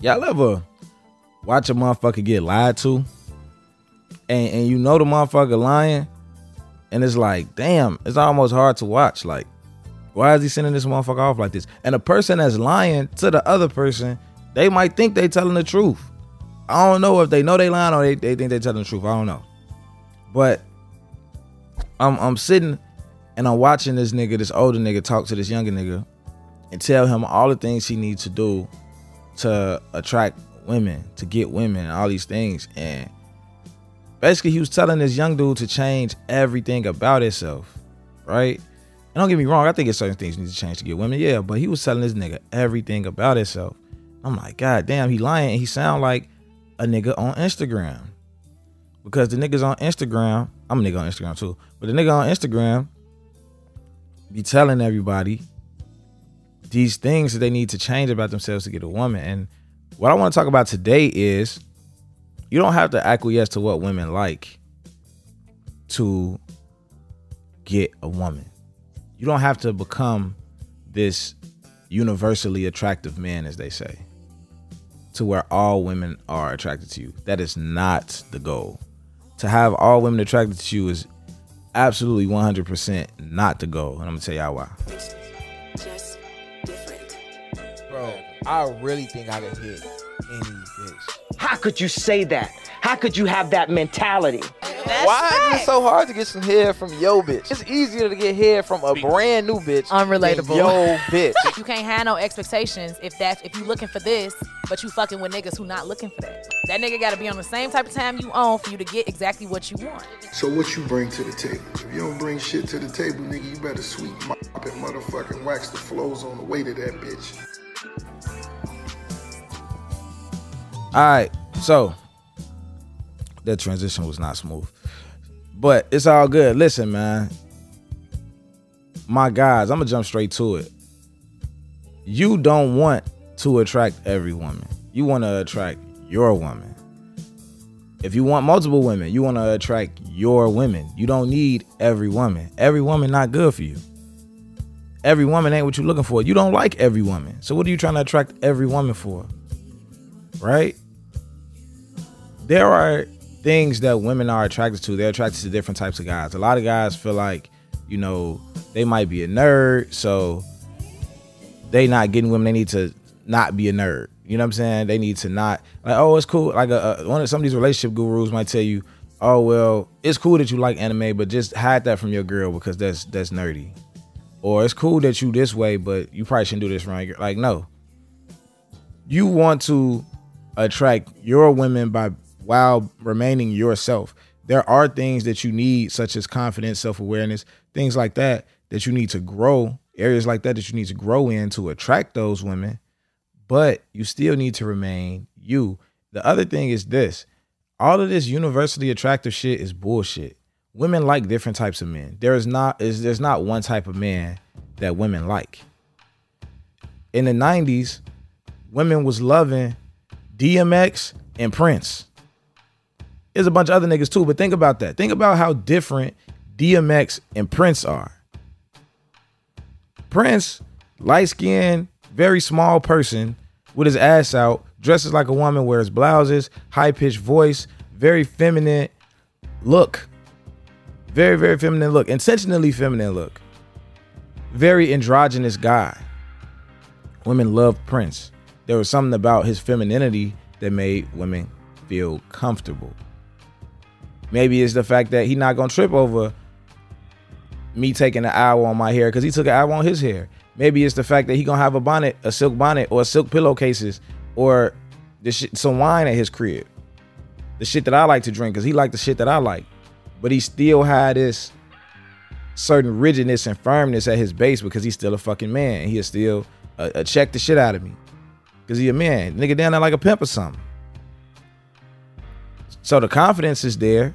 Y'all ever watch a motherfucker get lied to? And and you know the motherfucker lying, and it's like, damn, it's almost hard to watch. Like, why is he sending this motherfucker off like this? And the person that's lying to the other person, they might think they telling the truth. I don't know if they know they lying or they, they think they telling the truth. I don't know. But I'm I'm sitting and I'm watching this nigga, this older nigga, talk to this younger nigga and tell him all the things he needs to do to attract women, to get women, all these things. And basically he was telling this young dude to change everything about himself. Right? And don't get me wrong, I think it's certain things need to change to get women. Yeah, but he was telling this nigga everything about himself. I'm like, God damn, he lying. He sound like a nigga on Instagram. Because the niggas on Instagram, I'm a nigga on Instagram too, but the nigga on Instagram be telling everybody these things that they need to change about themselves to get a woman. And what I want to talk about today is you don't have to acquiesce to what women like to get a woman. You don't have to become this universally attractive man, as they say to where all women are attracted to you. That is not the goal. To have all women attracted to you is absolutely 100% not the goal. And I'm going to tell y'all why. Bro, I really think I can hit any bitch. How could you say that? How could you have that mentality? That's Why is it so hard to get some hair from yo bitch? It's easier to get hair from a brand new bitch. Unrelatable. Yo bitch. You can't have no expectations if that's if you looking for this, but you fucking with niggas who not looking for that. That nigga gotta be on the same type of time you own for you to get exactly what you want. So what you bring to the table? If you don't bring shit to the table, nigga, you better sweep, mop, and motherfucking wax the flows on the way to that bitch. All right, so that transition was not smooth, but it's all good. Listen, man, my guys, I'm gonna jump straight to it. You don't want to attract every woman. You want to attract your woman. If you want multiple women, you want to attract your women. You don't need every woman. Every woman not good for you. Every woman ain't what you're looking for. You don't like every woman. So what are you trying to attract every woman for? Right? There are things that women are attracted to. They're attracted to different types of guys. A lot of guys feel like, you know, they might be a nerd, so they not getting women. They need to not be a nerd. You know what I'm saying? They need to not like, oh, it's cool. Like a, a, one of some of these relationship gurus might tell you, oh well, it's cool that you like anime, but just hide that from your girl because that's that's nerdy. Or it's cool that you this way, but you probably shouldn't do this your like no. You want to attract your women by while remaining yourself. There are things that you need, such as confidence, self-awareness, things like that, that you need to grow, areas like that that you need to grow in to attract those women, but you still need to remain you. The other thing is this all of this universally attractive shit is bullshit. Women like different types of men. There is not is there's not one type of man that women like. In the 90s, women was loving DMX and Prince. There's a bunch of other niggas too, but think about that. Think about how different DMX and Prince are. Prince, light skinned, very small person with his ass out, dresses like a woman, wears blouses, high pitched voice, very feminine look. Very, very feminine look, intentionally feminine look. Very androgynous guy. Women love Prince. There was something about his femininity that made women feel comfortable. Maybe it's the fact that he not gonna trip over me taking an hour on my hair because he took an hour on his hair. Maybe it's the fact that he gonna have a bonnet, a silk bonnet, or silk pillowcases, or the shit, some wine at his crib. The shit that I like to drink because he like the shit that I like, but he still had this certain rigidness and firmness at his base because he's still a fucking man. He'll still uh, uh, check the shit out of me because he a man. Nigga down there like a pimp or something. So the confidence is there,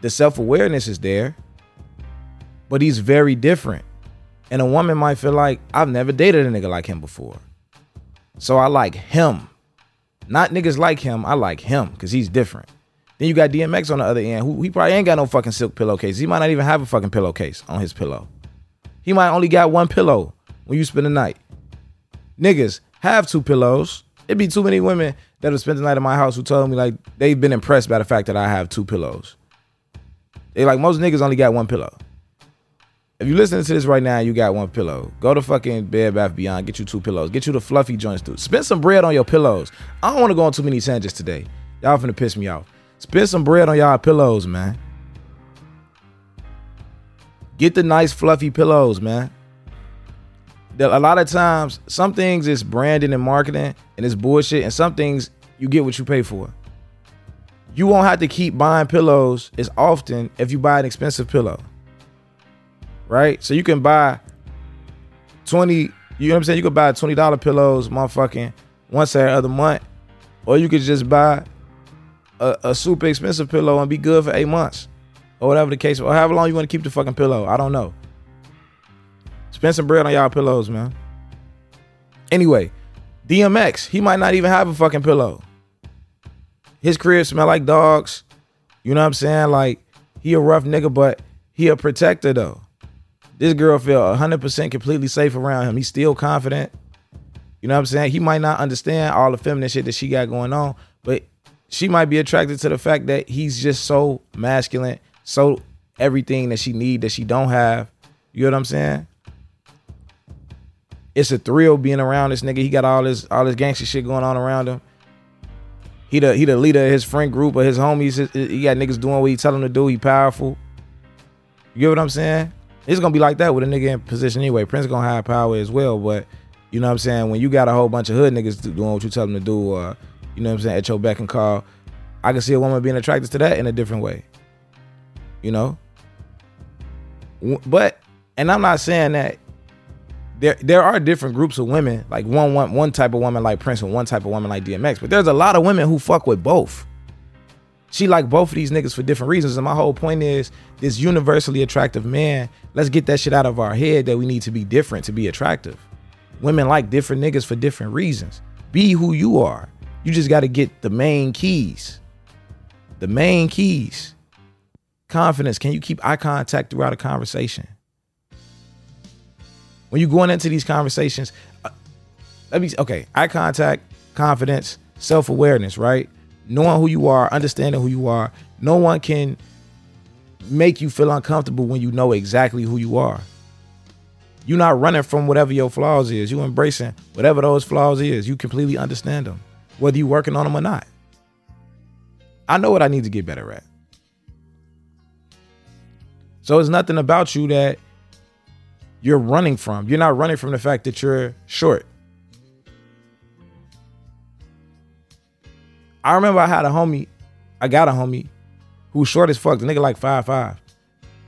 the self awareness is there, but he's very different. And a woman might feel like, I've never dated a nigga like him before. So I like him. Not niggas like him, I like him because he's different. Then you got DMX on the other end, who he probably ain't got no fucking silk pillowcase. He might not even have a fucking pillowcase on his pillow. He might only got one pillow when you spend the night. Niggas have two pillows. It'd be too many women that have spent the night in my house who told me like they've been impressed by the fact that I have two pillows. They like most niggas only got one pillow. If you listening to this right now, you got one pillow. Go to fucking Bed Bath Beyond, get you two pillows. Get you the fluffy joints, dude. Spend some bread on your pillows. I don't want to go on too many tangents today. Y'all finna piss me off. Spend some bread on y'all pillows, man. Get the nice fluffy pillows, man. A lot of times, some things is branding and marketing and it's bullshit, and some things you get what you pay for. You won't have to keep buying pillows as often if you buy an expensive pillow. Right? So you can buy 20, you know what I'm saying? You could buy $20 pillows, motherfucking once every other month. Or you could just buy a, a super expensive pillow and be good for eight months. Or whatever the case, or however long you want to keep the fucking pillow. I don't know. Spend some bread on y'all pillows, man. Anyway, DMX, he might not even have a fucking pillow. His crib smell like dogs. You know what I'm saying? Like, he a rough nigga, but he a protector though. This girl feel 100% completely safe around him. He's still confident. You know what I'm saying? He might not understand all the feminine shit that she got going on, but she might be attracted to the fact that he's just so masculine, so everything that she need that she don't have. You know what I'm saying? It's a thrill being around this nigga. He got all this all this gangster shit going on around him. He the he the leader of his friend group or his homies. He got niggas doing what he tell him to do. He powerful. You get what I'm saying? It's gonna be like that with a nigga in position anyway. Prince gonna have power as well, but you know what I'm saying? When you got a whole bunch of hood niggas doing what you tell them to do, uh, you know what I'm saying, at your beck and call, I can see a woman being attracted to that in a different way. You know? But and I'm not saying that there there are different groups of women, like one one one type of woman like Prince and one type of woman like DMX. But there's a lot of women who fuck with both. She like both of these niggas for different reasons. And my whole point is this universally attractive man, let's get that shit out of our head that we need to be different to be attractive. Women like different niggas for different reasons. Be who you are. You just got to get the main keys. The main keys. Confidence. Can you keep eye contact throughout a conversation? When you're going into these conversations, uh, let me okay, eye contact, confidence, self-awareness, right? Knowing who you are, understanding who you are. No one can make you feel uncomfortable when you know exactly who you are. You're not running from whatever your flaws is. You embracing whatever those flaws is. You completely understand them, whether you're working on them or not. I know what I need to get better at. So it's nothing about you that you're running from. You're not running from the fact that you're short. I remember I had a homie, I got a homie who was short as fuck. The nigga like five five.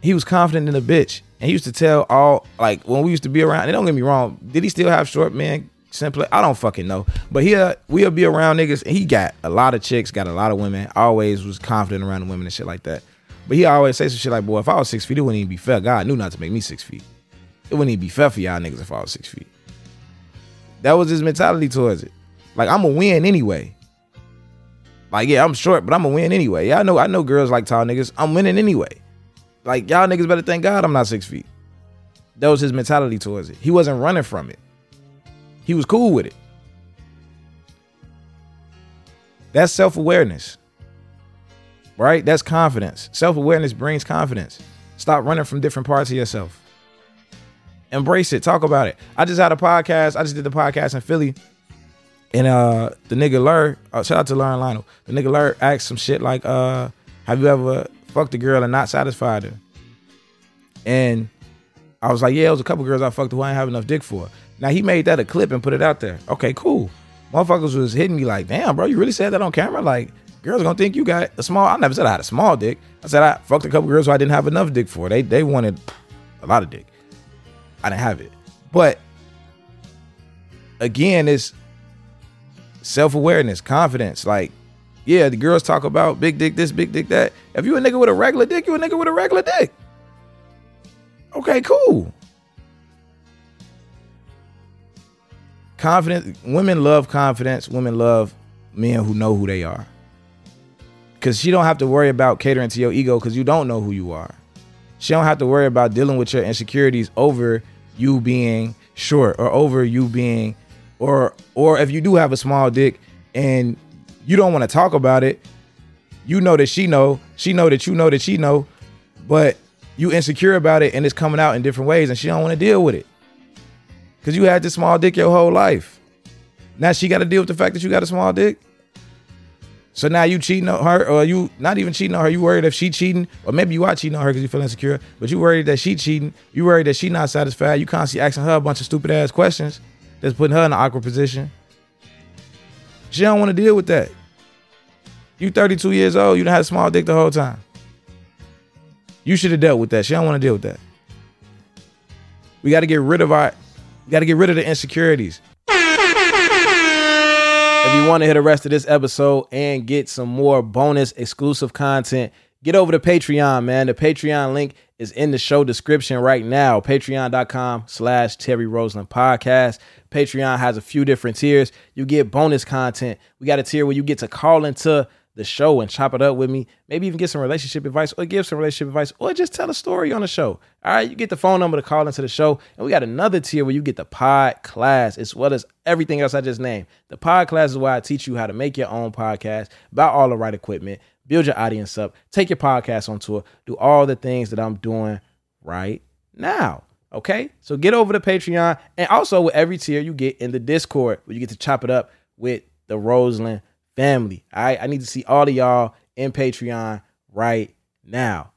He was confident in the bitch. And he used to tell all like when we used to be around, and don't get me wrong, did he still have short man simply? I don't fucking know. But he uh, we'll be around niggas and he got a lot of chicks, got a lot of women, always was confident around the women and shit like that. But he always say some shit like, boy, if I was six feet, it wouldn't even be fair. God knew not to make me six feet. It wouldn't even be fair for y'all niggas if I was six feet. That was his mentality towards it. Like I'm a win anyway. Like yeah, I'm short, but I'm a win anyway. I know I know girls like tall niggas. I'm winning anyway. Like y'all niggas better thank God I'm not six feet. That was his mentality towards it. He wasn't running from it. He was cool with it. That's self-awareness. Right? That's confidence. Self-awareness brings confidence. Stop running from different parts of yourself. Embrace it. Talk about it. I just had a podcast. I just did the podcast in Philly. And uh the nigga Lur, uh, shout out to Lur and Lionel. The nigga Lur asked some shit like, uh, have you ever fucked a girl and not satisfied her? And I was like, yeah, it was a couple girls I fucked who I ain't have enough dick for. Now he made that a clip and put it out there. Okay, cool. Motherfuckers was hitting me like, damn, bro, you really said that on camera? Like, girls gonna think you got a small. I never said I had a small dick. I said I fucked a couple girls who I didn't have enough dick for. They they wanted a lot of dick. I didn't have it. But again, it's self-awareness, confidence. Like, yeah, the girls talk about big dick this, big dick that. If you a nigga with a regular dick, you a nigga with a regular dick. Okay, cool. Confidence. Women love confidence. Women love men who know who they are. Cause she don't have to worry about catering to your ego because you don't know who you are. She don't have to worry about dealing with your insecurities over you being short or over you being or or if you do have a small dick and you don't want to talk about it, you know that she know, she know that you know that she know, but you insecure about it and it's coming out in different ways and she don't want to deal with it. Cause you had this small dick your whole life. Now she got to deal with the fact that you got a small dick. So now you cheating on her, or you not even cheating on her. You worried if she cheating, or maybe you are cheating on her because you feel insecure. But you worried that she cheating. You worried that she not satisfied. You constantly asking her a bunch of stupid ass questions that's putting her in an awkward position. She don't want to deal with that. You 32 years old. You done had a small dick the whole time. You should have dealt with that. She don't want to deal with that. We got to get rid of our. We got to get rid of the insecurities. If you want to hear the rest of this episode and get some more bonus exclusive content, get over to Patreon, man. The Patreon link is in the show description right now. Patreon.com slash Terry Roseland Podcast. Patreon has a few different tiers. You get bonus content. We got a tier where you get to call into the show and chop it up with me. Maybe even get some relationship advice or give some relationship advice or just tell a story on the show. All right, you get the phone number to call into the show. And we got another tier where you get the pod class as well as everything else I just named. The pod class is where I teach you how to make your own podcast, buy all the right equipment, build your audience up, take your podcast on tour, do all the things that I'm doing right now. Okay, so get over to Patreon, and also with every tier you get in the Discord where you get to chop it up with the Roseland family. All right, I need to see all of y'all in Patreon right now.